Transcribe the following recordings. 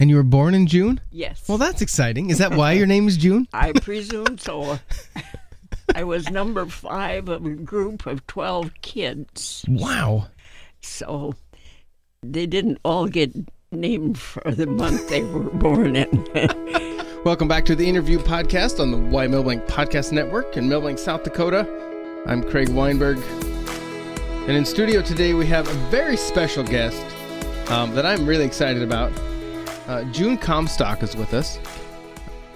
And you were born in June? Yes. Well, that's exciting. Is that why your name is June? I presume so. I was number five of a group of 12 kids. Wow. So they didn't all get named for the month they were born in. Welcome back to the interview podcast on the Why Milbank Podcast Network in Milbank, South Dakota. I'm Craig Weinberg. And in studio today, we have a very special guest um, that I'm really excited about. Uh, June Comstock is with us.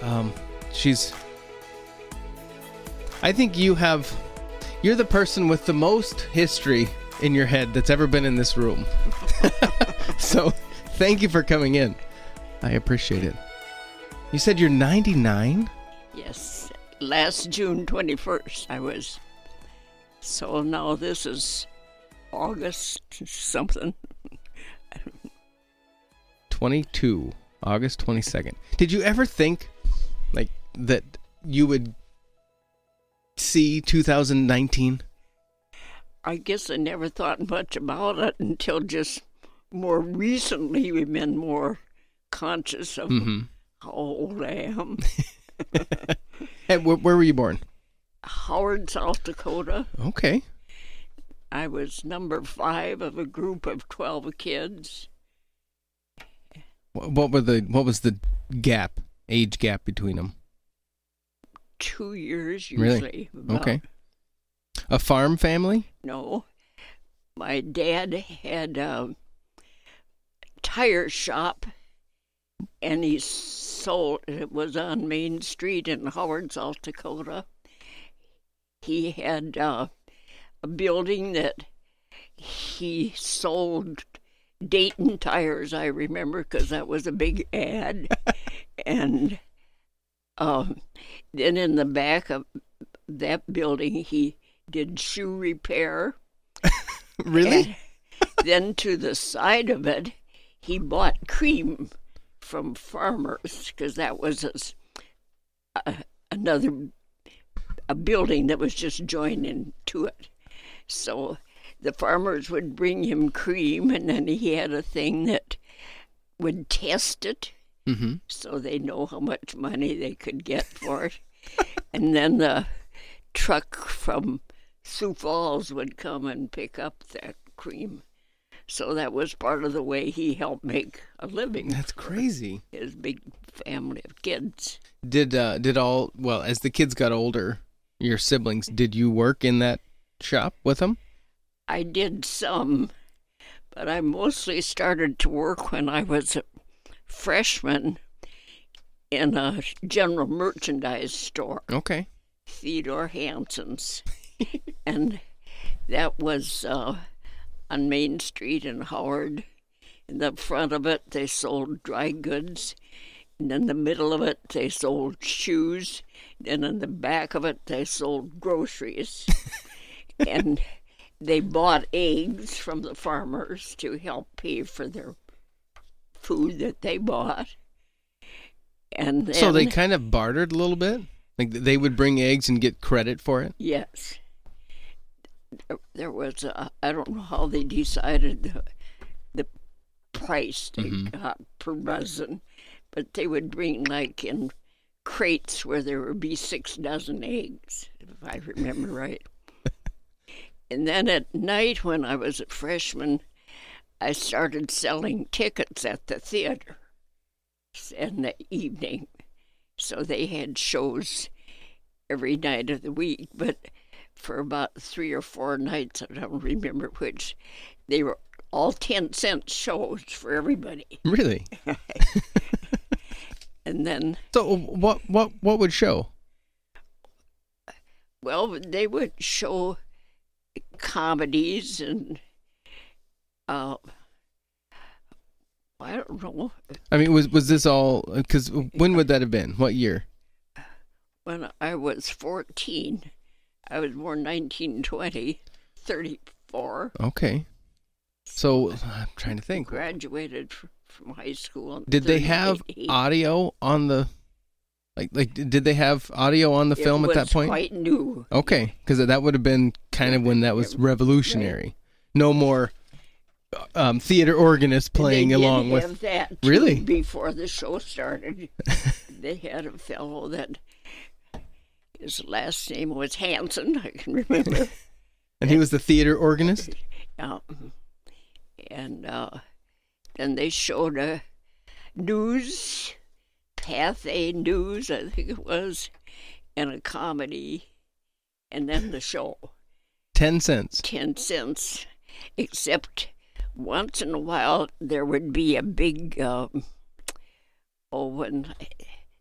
Um, she's. I think you have. You're the person with the most history in your head that's ever been in this room. so, thank you for coming in. I appreciate it. You said you're 99? yes, last June 21st I was. So now this is August something. 22, August 22nd. Did you ever think like that you would see 2019? I guess I never thought much about it until just more recently we've been more conscious of Mhm. how old I am. Hey, where, where were you born? Howard, South Dakota. Okay. I was number five of a group of 12 kids. What, what were the what was the gap, age gap between them? Two years usually. about- Okay. A farm family? No. My dad had a tire shop and he sold it was on Main Street in Howard, South Dakota. He had uh, a building that he sold Dayton tires, I remember, because that was a big ad. and um, then in the back of that building, he did shoe repair. Really? Then to the side of it, he bought cream from farmers because that was a a- another a building that was just joined into it. So the farmers would bring him cream, and then he had a thing that would test it mm-hmm. so they know how much money they could get for it. and then the truck from Sioux Falls would come and pick up that cream. So that was part of the way he helped make a living. That's crazy. His big family of kids. Did uh did all well as the kids got older, your siblings, did you work in that shop with them? I did some, but I mostly started to work when I was a freshman in a general merchandise store. Okay. Theodore Hansen's. and that was uh, on Main Street in Howard. In the front of it, they sold dry goods. And in the middle of it, they sold shoes. And in the back of it, they sold groceries. and they bought eggs from the farmers to help pay for their food that they bought. And then, So they kind of bartered a little bit? Like they would bring eggs and get credit for it? Yes. There- There was, a, I don't know how they decided the, the price they Mhm. got per dozen, but they would bring like in crates where there would be six dozen eggs, if I remember right. And then at night, when I was a freshman, I started selling tickets at the theater in the evening. So they had shows every night of the week, but for about three or four nights, I don't remember which, they were all 10 cent shows for everybody. Really? And then, So what what what would show? well, they would show comedies and, uh, I don't know, I mean, was was this all? Because when would that have been? What year? when I was 14, I was born 1920, 34. Okay. So I'm trying to think. graduated from high school. Did they have audio on the? Like like did they have audio on the It film at that point? Quite new. Okay, because that would have been kind of when that was revolutionary. No more um, theater organist playing along with. have that Really? before the show started. they had a fellow that his last name was Hanson. I can remember. And he was the theater organist? um, and uh, then they showed a news, Pathé News, I think it was, and a comedy, and then the show. 10 cents. 10 cents, except once in a while there would be a big, um, oh, when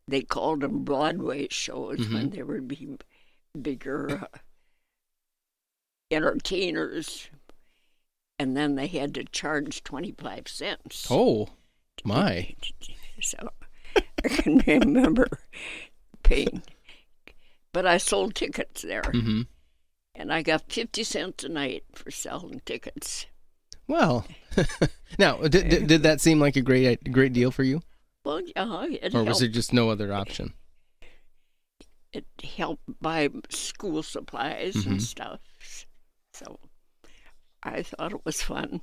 they called them Broadway shows, when there would be bigger uh, entertainers, and then they had to charge 25 cents. Oh, my. So I can remember paying. But I sold tickets there, hmm and I got 50 cents a night for selling tickets. Well, now, did, did, did that seem like a great great deal for you? Well, yeah, it Or was helped. there just no other option? It helped buy school supplies Mhm. and stuff. So I thought it was fun.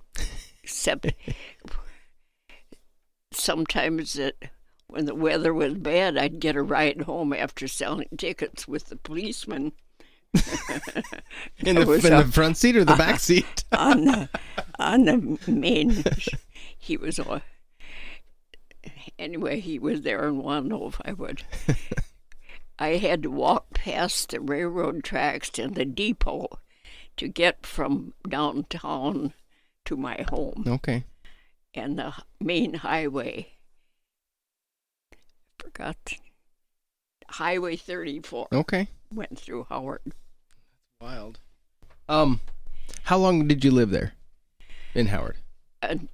Except sometimes it, when the weather was bad, I'd get a ride home after selling tickets with the policeman In the, in a- the front seat or the back seat? on the on the main. He was on. Anyway, he was there and wanted to know if I would. I had to walk past the railroad tracks to the depot to get from downtown to my home Okay. and the main highway. Forgot. Highway 34 Okay. went through Howard. Wild. Um, how long did you live there in Howard? and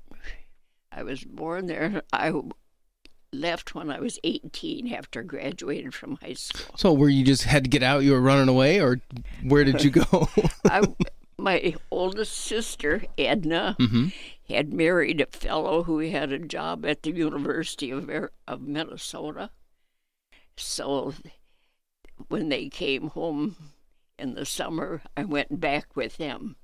I was born there. I left when I was 18 after graduated from high school. So, were you just had to get out? You were running away, or where did you go? I, my oldest sister, Edna, hmm had married a fellow who had a job at the University of, of Minnesota. So when they came home in the summer, I went back with them.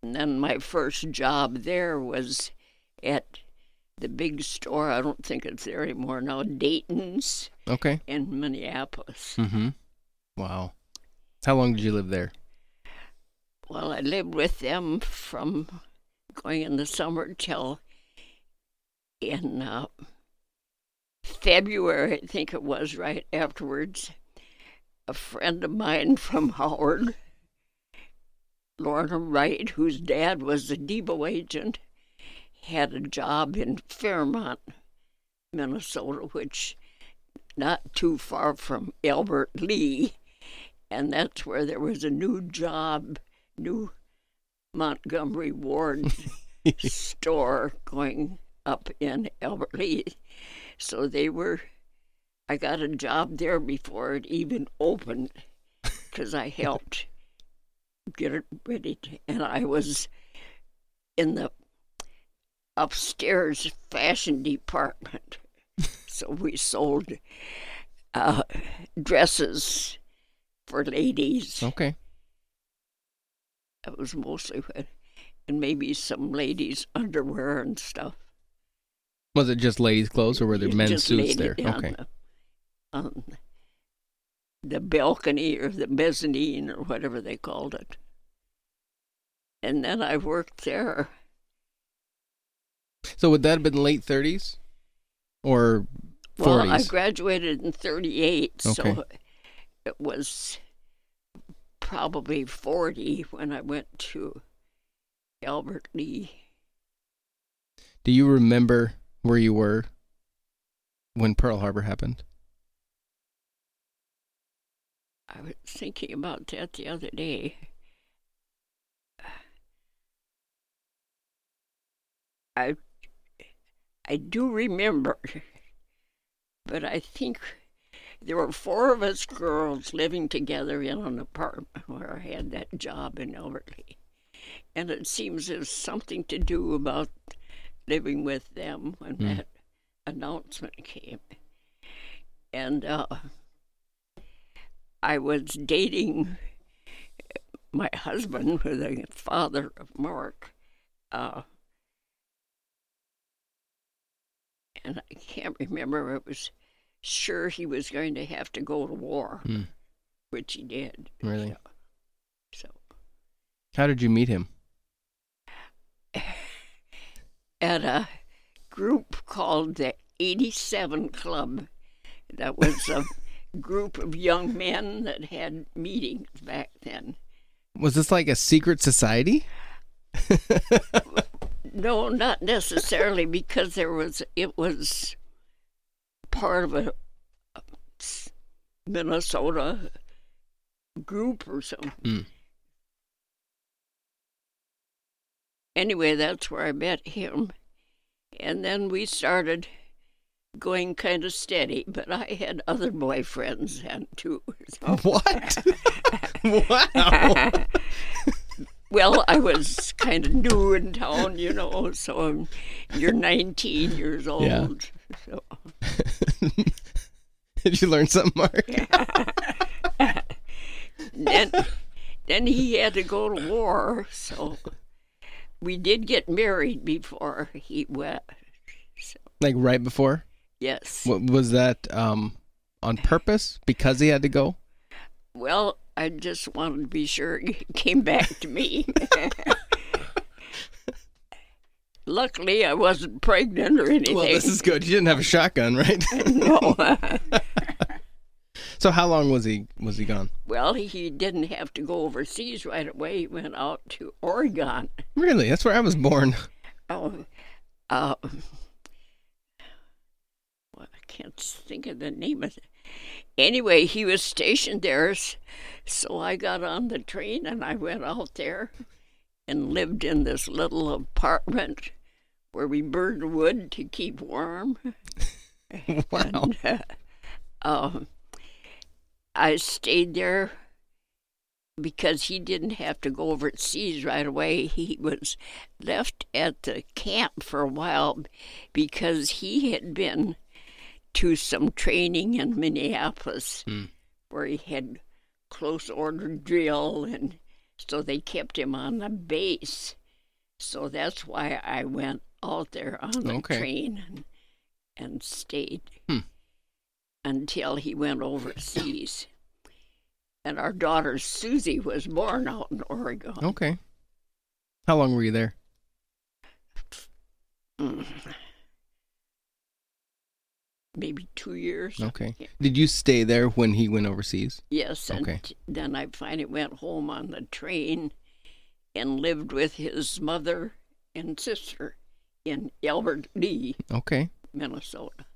And then my first job there was at the big store. I don't think it's there anymore now, Dayton's Okay. in Minneapolis. Mm-hmm. Wow. How long did you live there? I lived with them from going in the summer till in uh, February, I think it was, right afterwards. A friend of mine from Howard, Lorna Wright, whose dad was a Depot agent, had a job in Fairmont, Minnesota, which not too far from Albert Lea, and that's where there was a new job, new Montgomery Ward store going up in Albert Lea. So they were, I got a job there before it even opened because I helped get it ready. To, and I was in the upstairs fashion department. so we sold uh, dresses for ladies. Okay. That was mostly what, and maybe some ladies' underwear and stuff. Was it just ladies' clothes, or were there men's Just suits there? Okay. The, on the balcony or the mezzanine or whatever they called it. And then I worked there. So would that have been late thirties, or 40s? Well, I graduated in 38, Okay. so it was probably 40 when I went to Albert Lea. Do you remember where you were when Pearl Harbor happened? I was thinking about that the other day. I I do remember, but I think there were four of us girls living together in an apartment where I had that job in Overly. And it seems there's something to do about living with them when mm. that announcement came. And uh, I was dating my husband, with the father of Mark. Uh, and I can't remember, it was sure he was going to have to go to war, Hmm. which he did. Really? So How did you meet him? at a group called the 87 Club. That was a group of young men that had meetings back then. Was this like a secret society? No, not necessarily because there was it was part of a Minnesota group or something. Mm. Anyway, that's where I met him. And then we started going kind of steady, but I had other boyfriends then too. so- What? wow. Well, I was kind of new in town, you know, so I'm, you're 19 years old. Yeah. So, Did you learn something, Mark? then, then he had to go to war, so we did get married before he went. So, Like right before? yes. What was that um on purpose because he had to go? Well, I just wanted to be sure he came back to me. Luckily, I wasn't pregnant or anything. Well, this is good. You didn't have a shotgun, right? no. so how long was he was he gone? well, he didn't have to go overseas right away. He went out to Oregon. Really? That's where I was born. Oh, uh, well, I can't think of the name of it. Anyway, he was stationed there, so I got on the train and I went out there and lived in this little apartment where we burned wood to keep warm. Wow. And, uh, um, I stayed there because he didn't have to go overseas right away. He was left at the camp for a while because he had been to some training in Minneapolis Hmm. where he had close order drill and so they kept him on the base. So that's why I went out there on the Okay. train and, and stayed Hmm. until he went overseas. And our daughter Susie was born out in Oregon. Okay. How long were you there? Mm. Maybe two years. Okay. Yeah. Did you stay there when he went overseas? Yes, and Okay. then I finally went home on the train and lived with his mother and sister in Albert Lea, Okay. Minnesota.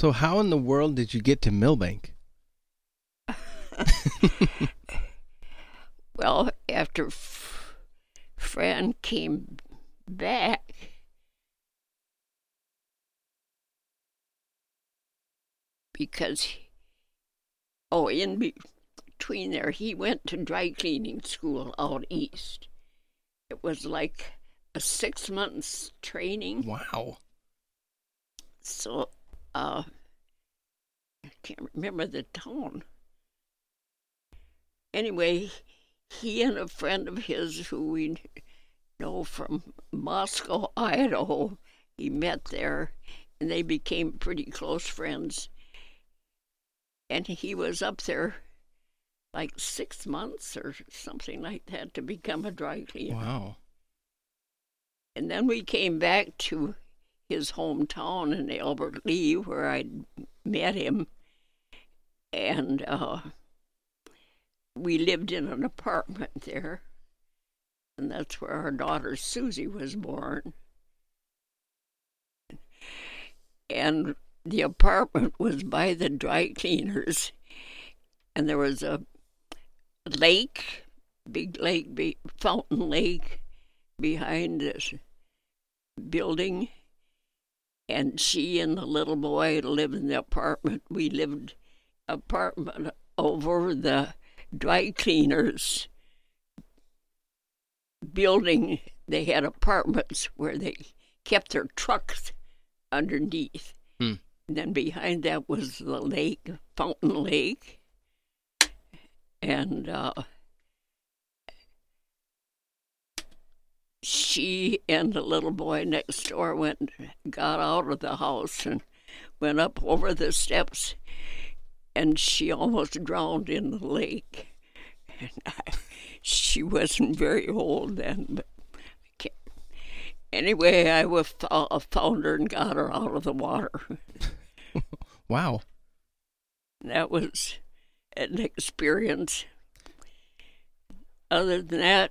So how in the world did you get to Milbank? Well, after F- Fran came back, because, he- oh, in be- between there, he went to dry cleaning school out east. It was like a six months training. Wow. So, uh, I can't remember the town. Anyway, he and a friend of his who we know from Moscow, Idaho, he met there and they became pretty close friends. And he was up there like six months or something like that to become a dry cleaner. Wow. And then we came back to his hometown in Albert Lea, where I'd met him. And uh, we lived in an apartment there. And that's where our daughter Susie was born. And the apartment was by the dry cleaners. And there was a lake, big lake, big fountain lake behind this building and she and the little boy lived in the apartment. We lived apartment over the dry cleaners building. They had apartments where they kept their trucks underneath. Hmm. and then behind that was the lake fountain lake. And uh she and the little boy next door went got out of the house and went up over the steps and she almost drowned in the lake. And I, she wasn't very old then but anyway i was, found her and got her out of the water. Wow. That was an experience. Other than that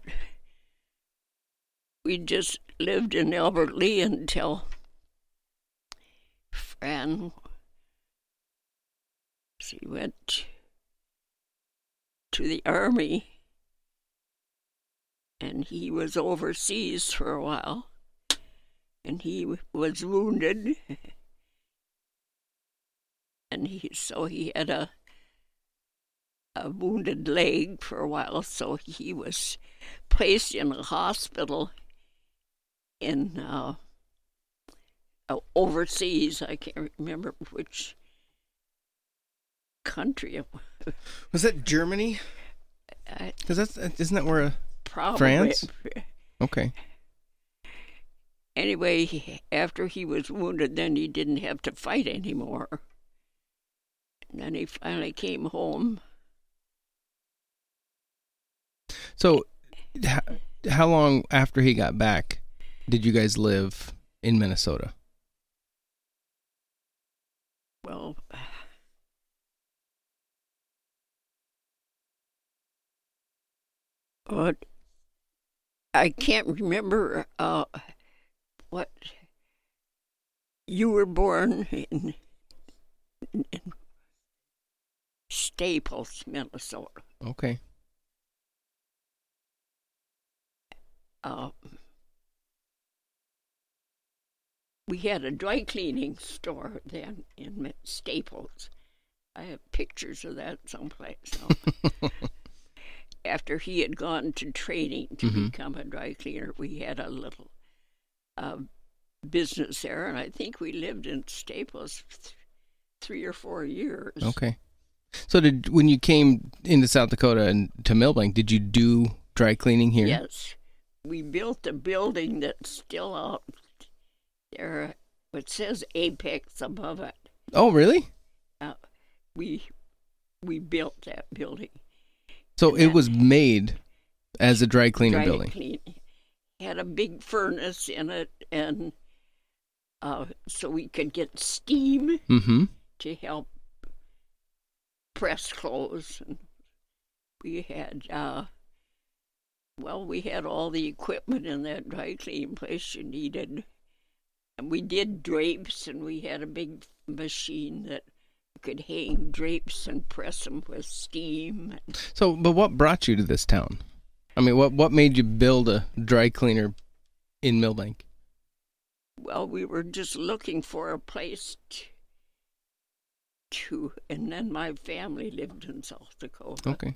we just lived in Albert Lea until Fran she went to the army. And he was overseas for a while. And he was wounded. And he so he had a a wounded leg for a while. So he was placed in a hospital in uh, uh, overseas. I can't remember which country it was. Was that Germany? Because that's isn't that where? Uh, Probably. France. Okay. Anyway, after he was wounded, then he didn't have to fight anymore. And then he finally came home. So, how, how long after he got back did you guys live in Minnesota? Well, but I can't remember uh, what you were born in, in Staples, Minnesota. Okay. Uh, we had a dry cleaning store then in Staples. I have pictures of that someplace. So. After he had gone to training to mm-hmm. become a dry cleaner, we had a little uh, business there, and I think we lived in Staples th- three or four years. Okay. So, did when you came into South Dakota and to Milbank, did you do dry cleaning here? Yes, we built a building that's still out there it says Apex above it. Oh, really? Uh, we we built that building. So and it was made as a dry cleaning dry building. Clean. Had a big furnace in it, and uh, so we could get steam mm-hmm. to help press clothes. And we had, uh, well, we had all the equipment in that dry cleaning place you needed. And we did drapes, and we had a big machine that could hang drapes and press them with steam. So, but what brought you to this town? I mean, what what made you build a dry cleaner in Milbank? Well, we were just looking for a place to, to and then my family lived in South Dakota. Okay.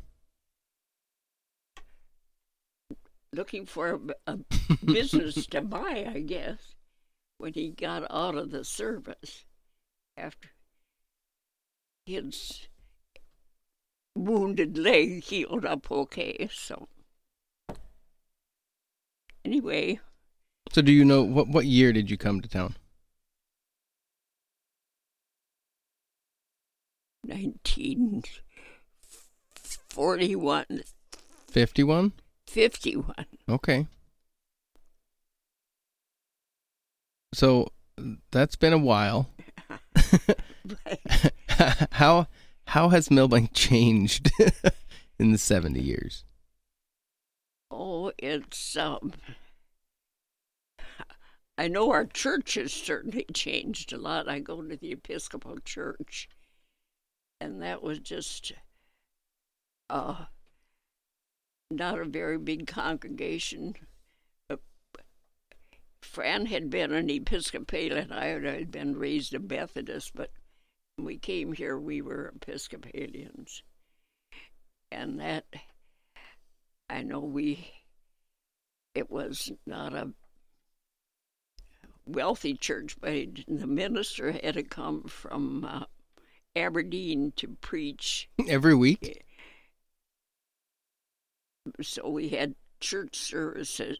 Looking for a, a business to buy, I guess when he got out of the service after his wounded leg healed up okay. So, anyway. So, do you know what what year did you come to town? Nineteen forty-one. Fifty-one. Fifty-one. Okay. So that's been a while. how how has Milbank changed in the seventy years? Oh, it's um. I know our church has certainly changed a lot. I go to the Episcopal Church, and that was just uh, not a very big congregation. Fran had been an Episcopalian. I had been raised a Methodist, but when we came here, we were Episcopalians. And that, I know we, it was not a wealthy church, but the minister had to come from uh, Aberdeen to preach. Every week? So we had church services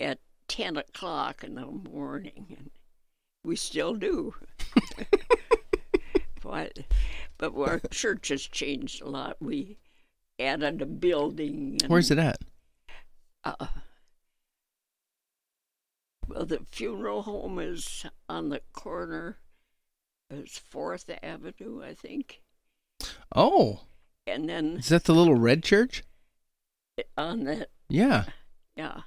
at 10 o'clock in the morning. And we still do. but, but our church has changed a lot. We added a building. And, Where's it at? Uh, well, the funeral home is on the corner. It's Fourth Avenue, I think, Oh, and then is that the little red church? on that, Yeah. yeah,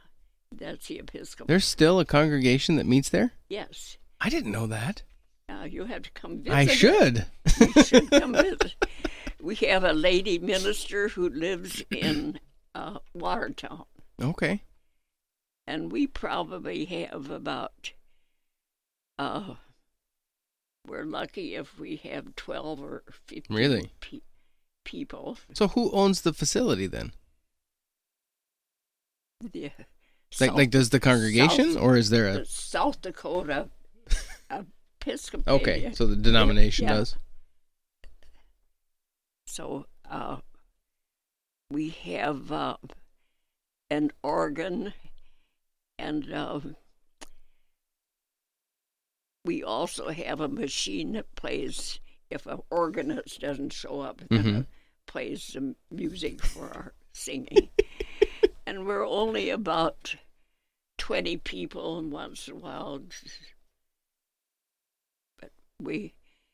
that's the Episcopal. There's still a congregation that meets there? yes, I didn't know that. yeah, you have to come visit. I should. You should come visit. We have a lady minister who lives in uh, Watertown, Okay. and we probably have about. Uh, we're lucky if we have twelve or fifteen Really? pe- people. So who owns the facility then? The Like, South- like does the congregation South- or is there the a South Dakota Episcopal. Okay, so the denomination Yeah. does. So uh, we have uh, an organ, and uh, we also have a machine that plays. If an organist doesn't show up, then Mhm. it plays the music for our singing. And we're only about twenty people, and once in a while, but we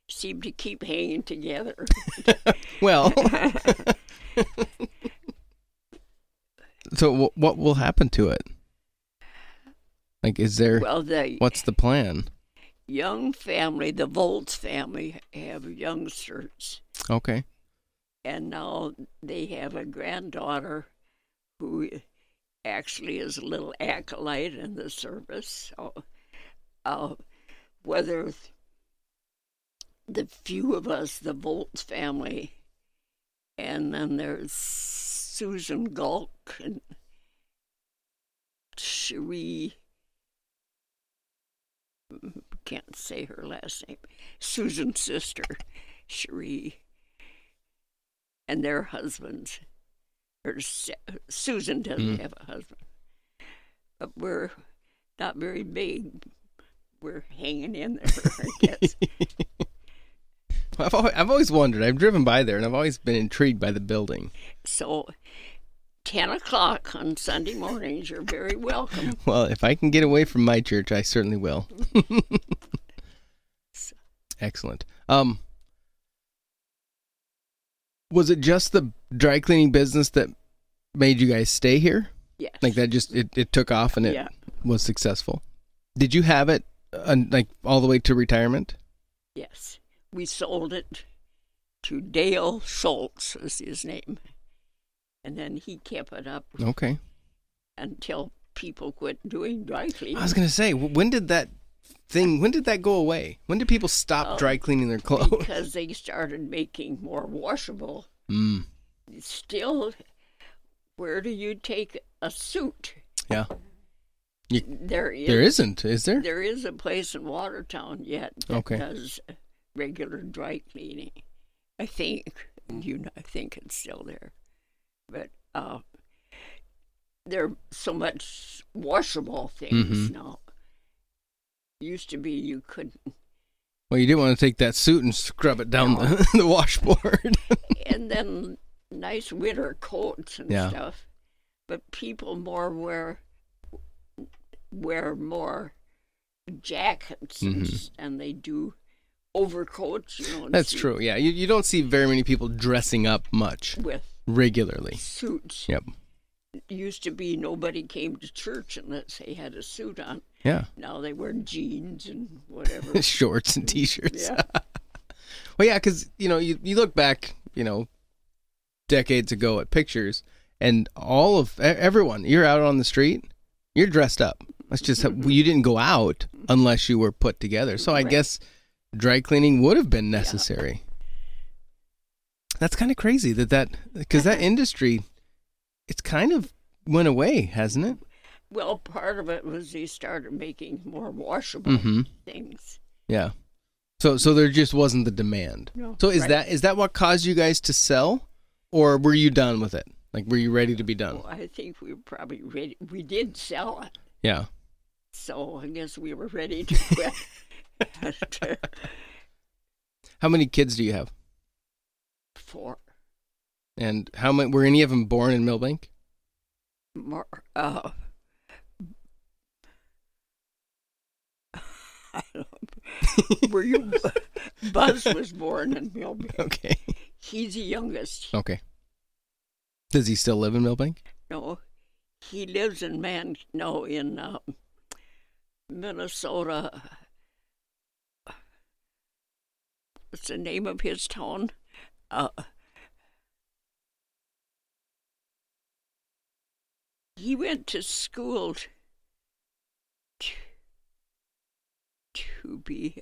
seem to keep hanging together. Well, so w- what will happen to it? Like is there well, the what's the plan? young family, the Volts family, have youngsters, Okay. and now they have a granddaughter who actually is a little acolyte in the service. So, uh, whether the few of us, the Volts family, and then there's Susan Gulk and Cherie can't say her last name. Susan's sister, Cherie, and their husbands. Her Susan doesn't Mm. have a husband, but we're not very big. We're hanging in there, I guess. I've always, I've always wondered. I've driven by there and I've always been intrigued by the building. so, ten o'clock on Sunday mornings, you're very welcome. Well, if I can get away from my church, I certainly will. Excellent. Um Was it just the dry cleaning business that made you guys stay here? Yes. Like that just it, it took off and it Yeah. was successful. Did you have it uh, like all the way to retirement? Yes. We sold it to Dale Schultz, is his name. And then he kept it up Okay. until people quit doing dry cleaning. I was going to say, when did that thing when did that go away? When did people stop Oh, dry cleaning their clothes? because they started making more washable. Mm. Still, where do you take a suit? Yeah. You- There is There isn't, is there? there is a place in Watertown yet that Okay. does regular dry cleaning. I think you know, I think it's still there, but uh, there are so much washable things Mhm. now. Used to be you couldn't, Well, you didn't want to take that suit and scrub it down the, the washboard. and then nice winter coats and Yeah. stuff. But people more wear wear more jackets and, Mhm. and they do overcoats. You know, That's true. Yeah, you, you don't see very many people dressing up much with regularly. suits. Yep. Used to be nobody came to church unless they had a suit on. Yeah. Now they wear jeans and whatever. Shorts and t-shirts. yeah. Well, yeah, because you know, you you look back, you know, decades ago at pictures, and all of everyone, you're out on the street, you're dressed up. That's just how, mm-hmm. you didn't go out unless you were put together. So I Right. guess dry cleaning would have been necessary. That's kind of crazy that that because that industry, it's kind of went away, hasn't it? Well, part of it was he started making more washable Mm-hmm. things. Yeah. So so there just wasn't the demand. No. So is Right. that is that what caused you guys to sell, or were you done with it? Like were you ready to be done? Well, I think we were probably ready. We did sell it. Yeah. So I guess we were ready to quit. How many kids do you have? For And how many were any of them born in Milbank? more, uh, I don't, were you? Buzz was born in Milbank. Okay. He's the youngest. Okay. Does he still live in Milbank? No, he lives in Man. No, in uh, Minnesota. What's the name of his town? Uh, he went to school t- to, to be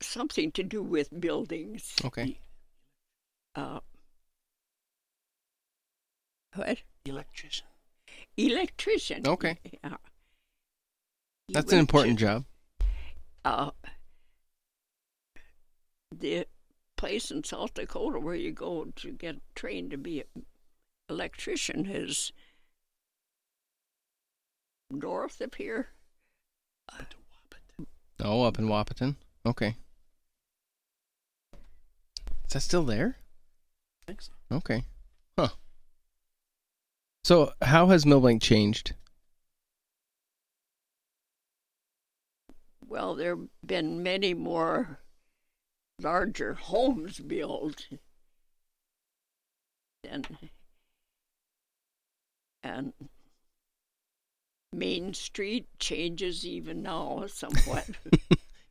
something to do with buildings. Okay. Uh, what? Electrician. Electrician. Okay. Yeah. He That's an important to, job. Uh, the place in South Dakota where you go to get trained to be an electrician is north of here. Went. Oh, up in Wahpeton. Okay. Is that still there? I think so. Okay. Huh. So, how has Milbank changed? Well, there have been many more larger homes built. And, and Main Street changes even now somewhat.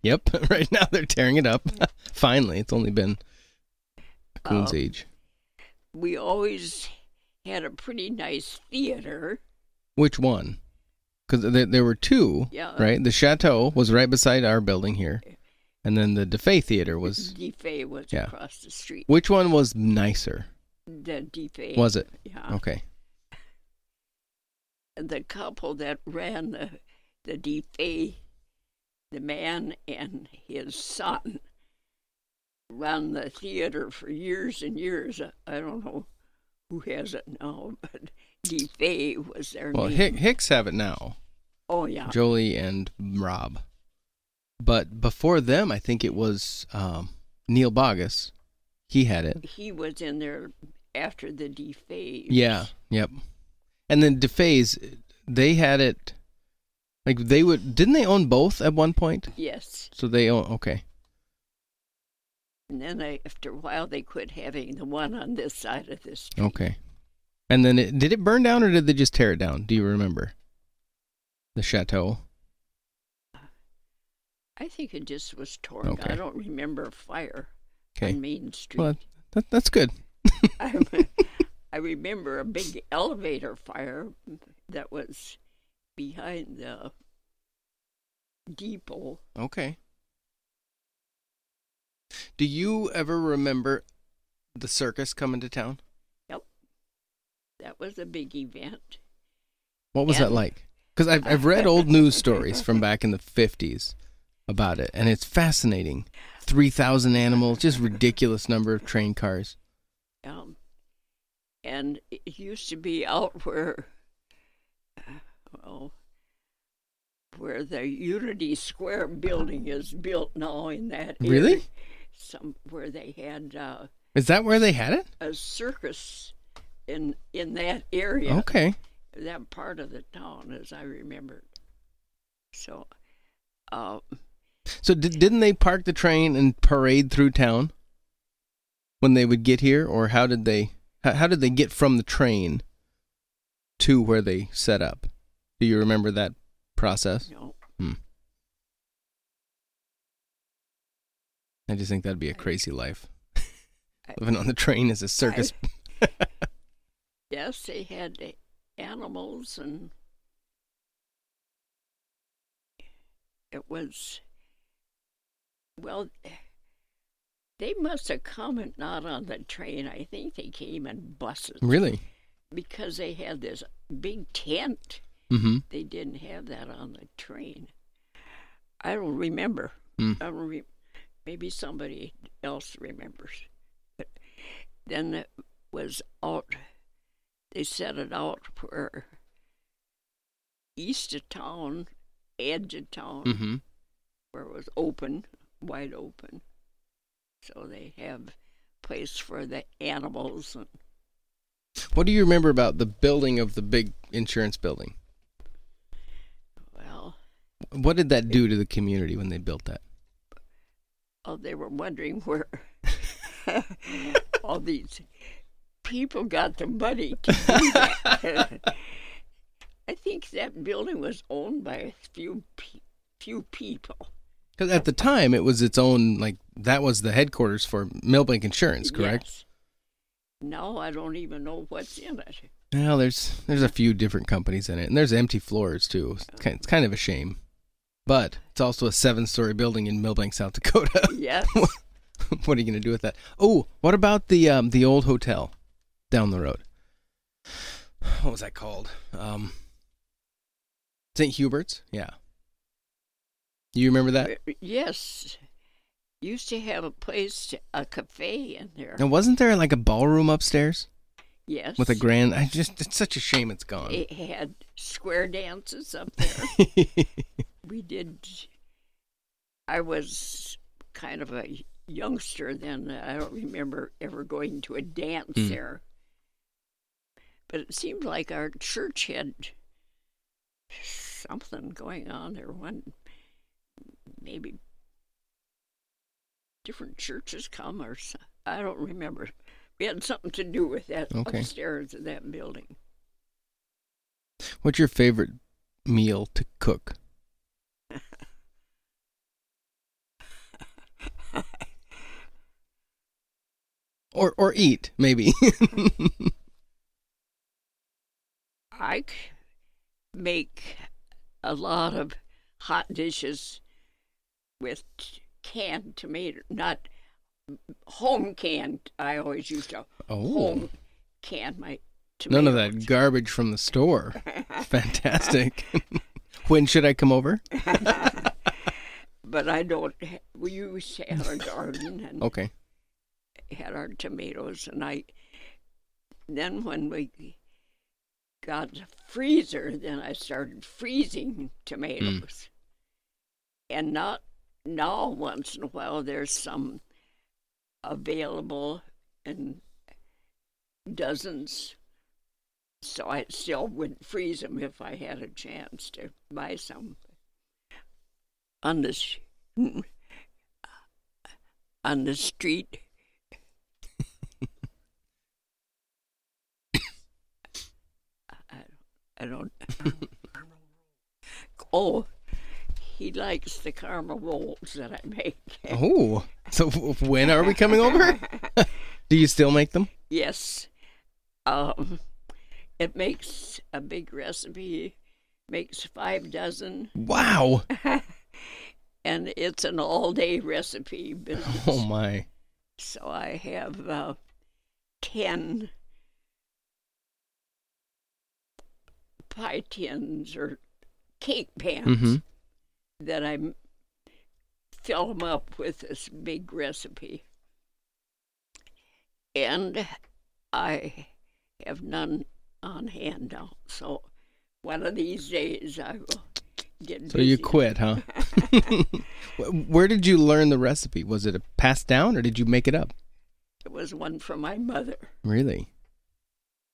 Yep. right now they're tearing it up. Mm. Finally, it's only been a coon's Oh. age. we always had a pretty nice theater. Which one? Because there, there were two, Yeah. right? The Chateau was right beside our building here, and then the DeFay Theater was. DeFay was yeah. across the street. Which one was nicer? The DeFay. Was it? Yeah. Okay. The couple that ran the the DeFay, the man and his son, ran the theater for years and years. I don't know who has it now, but DeFay was their Well, name. Hick, Hicks have it now. oh yeah, Jolie and Rob. But before them, I think it was um, Neil Bogus. He had it. he was in there after the DeFay. Yeah. Yep. And then DeFay's, they had it. Like they would, didn't they own both at one point? Yes, So they own. Okay. and then they, after a while they quit having the one on this side of this street. Okay. And then it, did it burn down or did they just tear it down? Do you remember? The chateau. I think it just was torn. Okay. I don't remember a fire Okay. on Main Street. Well, that, that's good. I, I remember a big elevator fire that was behind the depot. Okay. Do you ever remember the circus coming to town? Yep. That was a big event. What was that like? Because I've I've read old news stories from back in the fifties about it, and it's fascinating. Three thousand animals, just ridiculous number of train cars. Um, and it used to be out where, well, where the Unity Square building is built now in that area. Really? Some where they had uh, Is that where they had it? a circus in in that area. Okay. that part of the town, as I remembered. So, uh, So did, didn't they park the train and parade through town when they would get here, or how did they? How, how did they get from the train to where they set up? Do you remember that process? you know, hmm. I just think that'd be a crazy life. I- Living on the train as a circus. yes, they had animals, and it was well. They must have come and not on the train. I think they came in buses really? because they had this big tent. Mm-hmm. They didn't have that on the train. I don't remember. Hmm. I don't re- maybe somebody else remembers. But then it was out. They set it out for east of town, edge of town, Mm-hmm. where it was open, wide open. So they have place for the animals and What do you remember about the building of the big insurance building? well, What did that do to the community when they built that? oh, they were wondering where all these people got the money to do that. I think that building was owned by a few pe- few people. Because at the time, it was its own like that was the headquarters for Milbank Insurance, correct? Yes. Now I don't even know what's in it. Well, there's there's a few different companies in it, and there's empty floors too. It's kind, it's kind of a shame, but it's also a seven-story building in Milbank, South Dakota. Yes. what are you going to do with that? Oh, what about the um, the old hotel down the road? What was that called? Um, St. Hubert's. Yeah. You remember that? yes. Used to have a place, a cafe in there. And wasn't there like a ballroom upstairs Yes. with a grand? I just it's such a shame it's gone. It had square dances up there. we did. I was kind of a youngster then. I don't remember ever going to a dance Hmm. there. But it seemed like our church had something going on there. One, maybe different churches come or I don't remember. We had something to do with that Okay. upstairs of that building. What's your favorite meal to cook? or or eat maybe. I make a lot of hot dishes with canned tomato, not home canned. I always used to oh, home can my tomatoes. none of that garbage from the store. Fantastic. when should I come over? but I don't. We used to have a garden and Okay. had our tomatoes, and I. Then when we got the freezer, then I started freezing hmm. tomatoes. And not now, once in a while, there's some available in dozens. So I still would freeze them if I had a chance to buy some. On the on the street, I, I don't. oh, he likes the caramel rolls that I make. Oh, so when are we coming over? Do you still make them? Yes. Um, it makes a big recipe, makes five dozen, Wow. and it's an all day recipe business. Oh my. So I have uh, 10 pie tins or cake pans Mhm. That I fill them up with this big recipe. And I have none on hand now. So one of these days I will get So you quit, huh? Where did you learn the recipe? Was it a passed down or did you make it up? It was one from my mother. Really?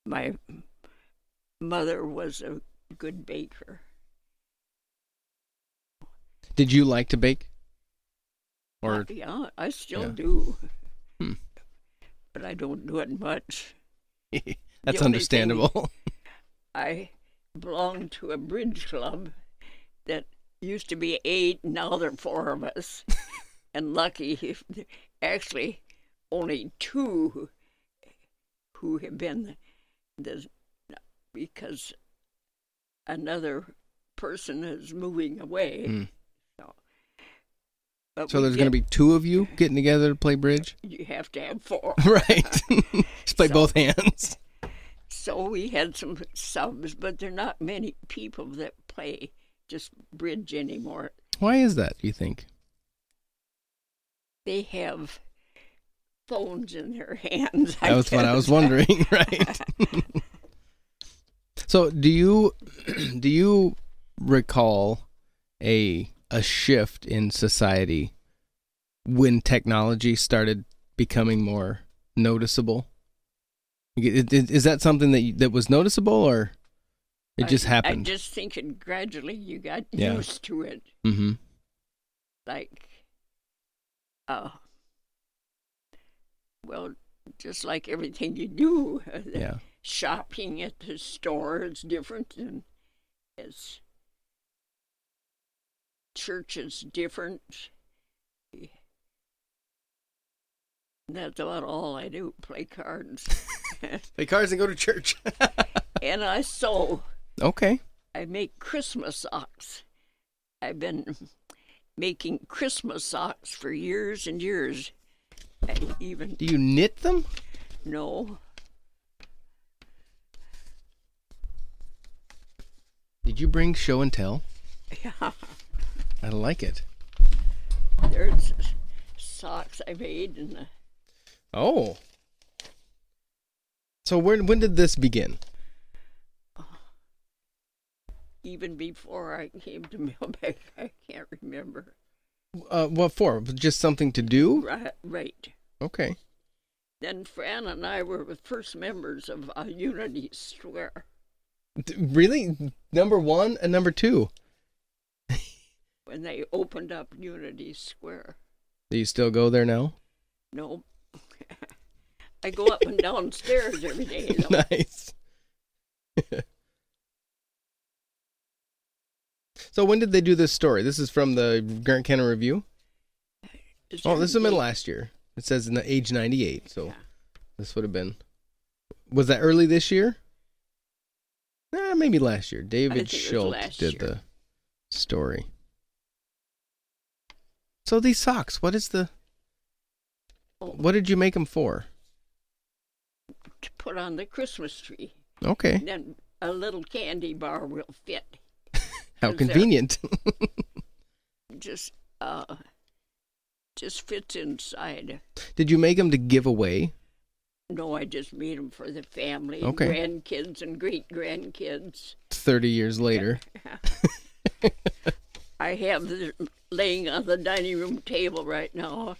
my mother was a good baker. Did you like to bake? Or Uh, yeah, I still Yeah. do. Hmm. But I don't do it much. that's understandable. I belong to a bridge club that used to be eight, now there are four of us. and lucky, if actually, only two who have been the because another person is moving away. Hmm. So, but so there's going to be two of you getting together to play bridge? you have to have four. right. Just play So- both hands. So we had some subs, but there are not many people that play just bridge anymore. Why is that, do you think? They have phones in their hands. That was what I was wondering, right? so, do you do you recall a a shift in society when technology started becoming more noticeable? Is that something that you, that was noticeable, or it just I, happened? I just think it gradually you got Yeah. used to it. mm-hmm. Like, uh, well, just like everything you do, Yeah. shopping at the store is different than as church is different. That's about all I do, play cards. Play cards and go to church. and I sew. okay. I make Christmas socks. I've been making Christmas socks for years and years. I even Do you knit them? No. Did you bring show and tell? yeah, I like it. there's socks I made and uh, Oh. So when when did this begin? even before I came to Milbank, I can't remember. Uh, what for? Just something to do? Right, right. Okay. Then Fran and I were the first members of uh, Unity Square D- really? Number one and number two. When they opened up Unity Square. Do you still go there now? No. I go up and down stairs every day. though. nice. so when did they do this story? This is from the Grant County Review. Oh, this is middle last year. It says in the age ninety eight. So Yeah. this would have been. Was that early this year? Eh, maybe last year. David think it was Schultz did year. the story. So these socks, what is the? What did you make them for? to put on the Christmas tree. Okay, Then a little candy bar will fit. How convenient. Just uh just fits inside. did you make them to give away? No, I just made them for the family, Okay. grandkids and great grandkids. Thirty years later. I have them laying on the dining room table right now.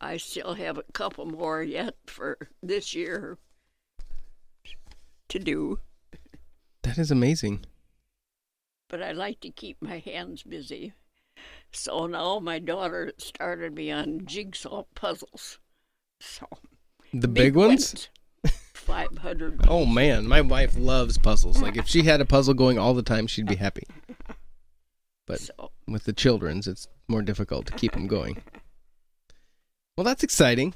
I still have a couple more yet for this year to do, That is amazing. but I like to keep my hands busy. So now my daughter started me on jigsaw puzzles. So The big, ones? Five hundred. Oh man, my wife loves puzzles. Like if she had a puzzle going all the time, she'd be happy. But So with the children's, it's more difficult to keep them going. Well, that's exciting.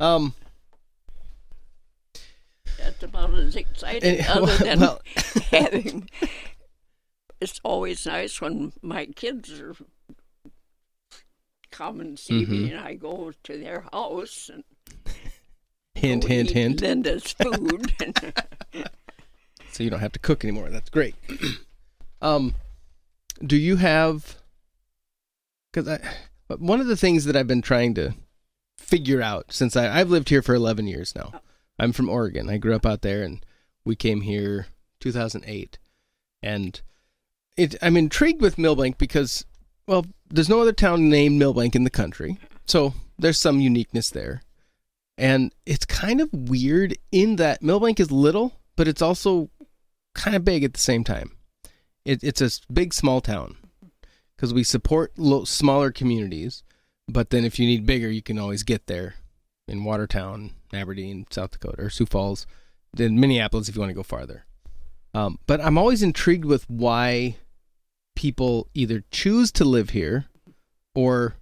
Um, that's about as exciting and- other than well, having. It's always nice when my kids are come and see me, Mhm. and I go to their house and hint, hint, hint. Linda's food. So you don't have to cook anymore. That's great. um, do you have? Because I, one of the things that I've been trying to figure out since I, I've lived here for 11 years now. I'm from Oregon. I grew up out there, and we came here 2008. And it, I'm intrigued with Milbank because, well, there's no other town named Milbank in the country, so there's some uniqueness there. And it's kind of weird in that Milbank is little, but it's also kind of big at the same time. It, it's a big small town because we support lo- smaller communities, but then if you need bigger, you can always get there in Watertown, Aberdeen, South Dakota, or Sioux Falls, then Minneapolis if you want to go farther. Um, but I'm always intrigued with why people either choose to live here or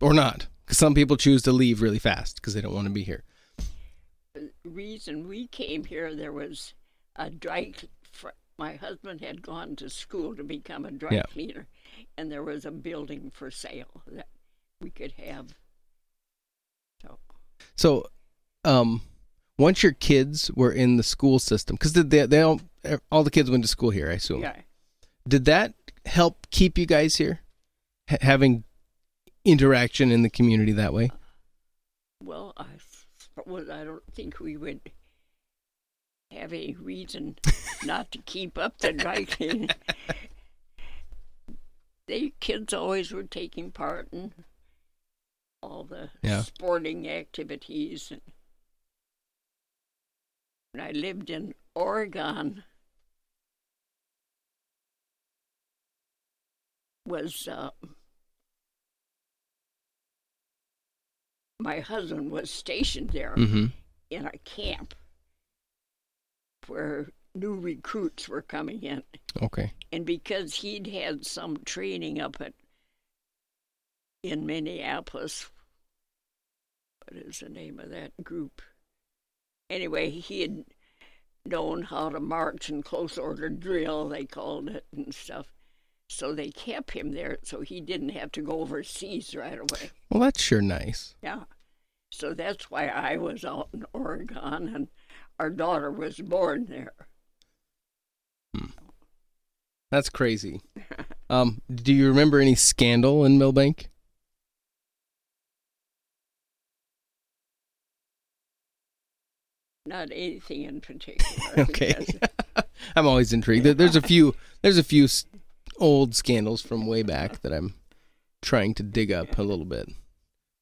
or not. Because some people choose to leave really fast because they don't want to be here. the reason we came here, there was a dry. My husband had gone to school to become a dry Yeah. cleaner, and there was a building for sale that we could have. So So, um, once your kids were in the school system, because they they all all the kids went to school here, I assume. yeah, Did that help keep you guys here, H- having interaction in the community that way? well, I suppose I don't think we would have a reason not to keep up the dry cleaning. the kids always were taking part in all the Yeah. sporting activities. And when I lived in Oregon, was uh, my husband was stationed there Mm-hmm. in a camp where new recruits were coming in. Okay. And because he'd had some training up at in Minneapolis, what is the name of that group? Anyway, he had known how to march and close order drill, they called it, and stuff. So they kept him there so he didn't have to go overseas right away. Well, that's sure nice. Yeah. So that's why I was out in Oregon and our daughter was born there. That's crazy. Um, do you remember any scandal in Milbank? Not anything in particular. Okay. I'm always intrigued. There- There's a few. There's a few old scandals from way back that I'm trying to dig up a little bit.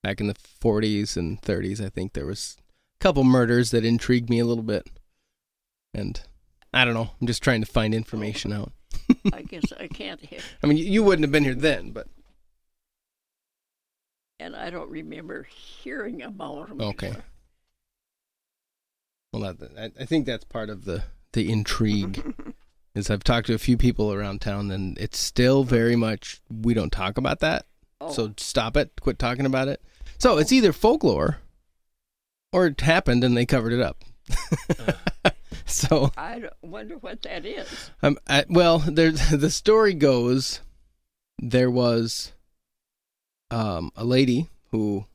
Back in the 40s and 30s, I think there was couple murders that intrigued me a little bit, and I don't know. I'm just trying to find information out. I guess I can't hear. I mean, you wouldn't have been here then, but And I don't remember hearing about them. Okay. well, that, I, I think that's part of the the intrigue. is I've talked to a few people around town, and it's still very much we don't talk about that. Oh, So stop it. Quit talking about it. So it's either folklore or it happened and they covered it up. so I wonder what that is. um, I, well, there's the story goes there was um, a lady who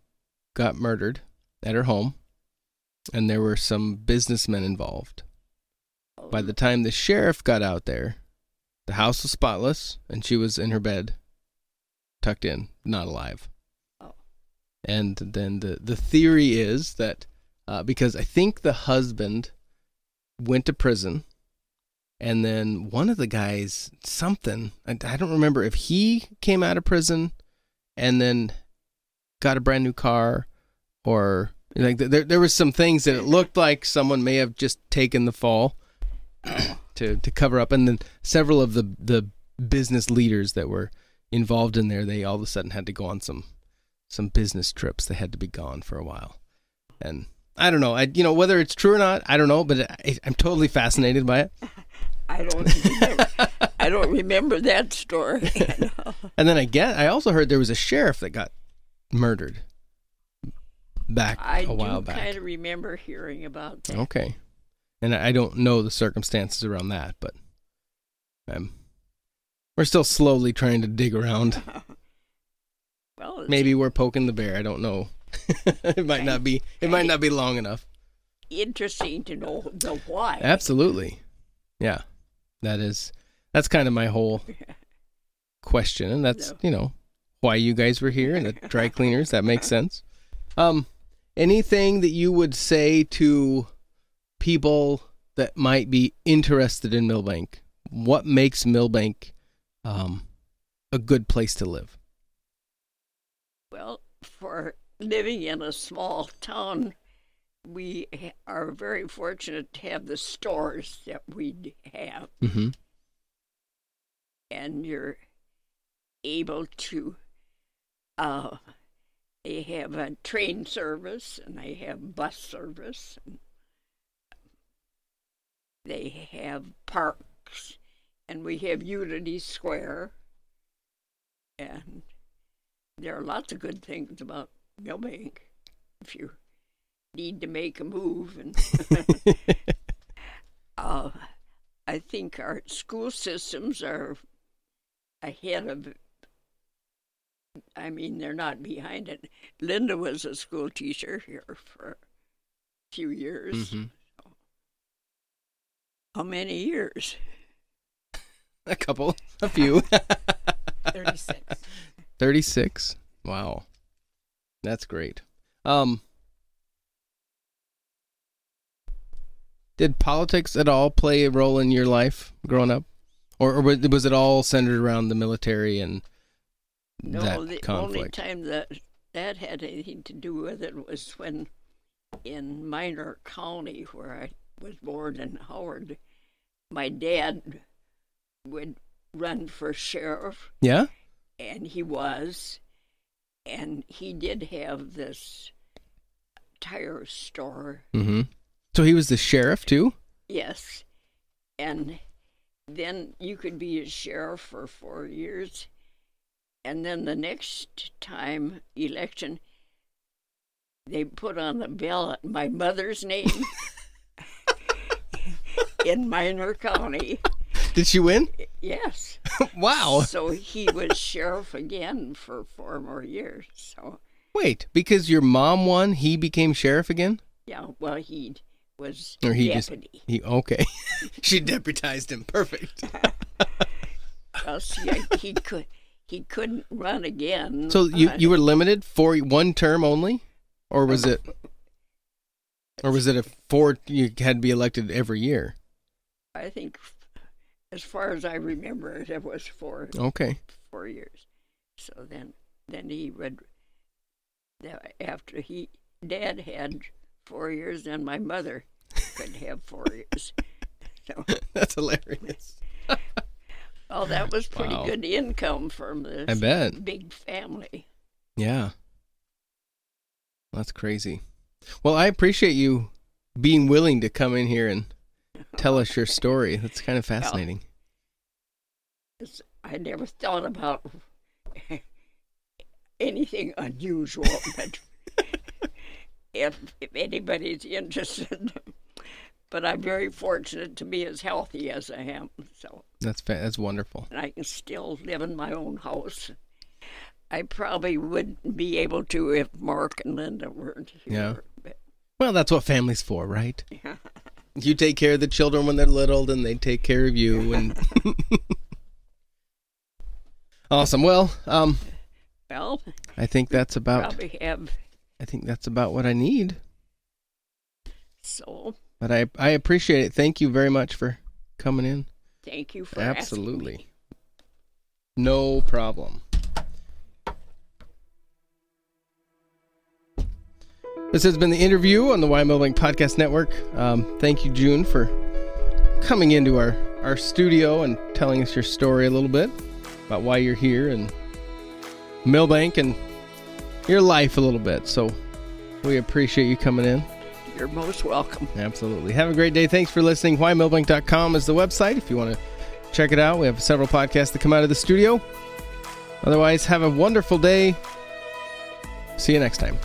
got murdered at her home, and there were some businessmen involved. By the time the sheriff got out there, the house was spotless, and she was in her bed, tucked in, not alive. Oh. And then the the theory is that uh, because I think the husband went to prison, and then one of the guys something I, I don't remember if he came out of prison, and then got a brand new car, or like there there was some things that it looked like someone may have just taken the fall to to cover up, and then several of the the business leaders that were involved in there, they all of a sudden had to go on some some business trips. They had to be gone for a while, and I don't know. I you know whether it's true or not, I don't know, but I, I'm totally fascinated by it. I don't remember. I don't remember that story. And then I get I also heard there was a sheriff that got murdered back I a while do back. kind of remember hearing about that. Okay. And I I don't know the circumstances around that, but um, we're still slowly trying to dig around. Well, Maybe we're poking the bear. I don't know. it might not be. It might not be long enough. interesting to know the why. Absolutely. Yeah. That is. That's kind of my whole question, and that's you know why you guys were here and the dry cleaners. That makes sense. Um, anything that you would say to people that might be interested in Milbank? What makes Milbank um, a good place to live? Well, for living in a small town, we are very fortunate to have the stores that we have, Mm-hmm. and you're able to. Uh, they have a train service, and they have bus service, and they have parks, and we have Unity Square, and there are lots of good things about Milbank if you need to make a move and uh, I think our school systems are ahead of I mean they're not behind it. Linda was a school teacher here for a few years. Mhm. How many years? A couple, a few. 36. 36. Wow. That's great. Um Did politics at all play a role in your life growing up? Or, or was was it all centered around the military and No, that the only time that that had anything to do with it was when in Miner County, where I was born in Howard, my dad would run for sheriff, Yeah. and he was, and he did have this tire store. Mm-hmm. So he was the sheriff too. Yes, and then you could be a sheriff for four years, and then the next time election, they put on the ballot my mother's name in Miner County. Did she win? Yes. wow. So he was sheriff again for four more years. So Wait, because your mom won, he became sheriff again? yeah, well he was Or he just- deputy. He okay. she deputized him. Perfect. Well, see, I, he could he couldn't run again. So you you were limited for one term only, or was it, or was it a four? You had to be elected every year. I think, as far as I remember, it, it was four Okay. four years. So then, then he would. After he, Dad had four years, then my mother could have four years. So, That's hilarious. well, that was pretty Wow. good income from this I bet. big family. Yeah. That's crazy. Well, I appreciate you being willing to come in here and tell us your story. That's kind of fascinating. It's- I never thought about anything unusual, but if, if anybody's interested, but I'm very fortunate to be as healthy as I am. So, That's fa- that's wonderful. and I can still live in my own house. I probably wouldn't be able to if Mark and Linda weren't here. Yeah. But, Well, that's what family's for, right? yeah. You take care of the children when they're little, then they take care of you. And awesome. Well, um, Well, I think that's about. probably have I think that's about what I need. so. But I I appreciate it. Thank you very much for coming in. Thank you for. Absolutely. No problem. This has been the interview on the Why Milbank Podcast Network. Um, thank you, June, for coming into our, our studio and telling us your story a little bit about why you're here and Milbank and your life a little bit. So we appreciate you coming in. You're most welcome. Absolutely. Have a great day. Thanks for listening. WhyMilbank.com is the website if you want to check it out. We have several podcasts that come out of the studio. Otherwise, have a wonderful day. See you next time.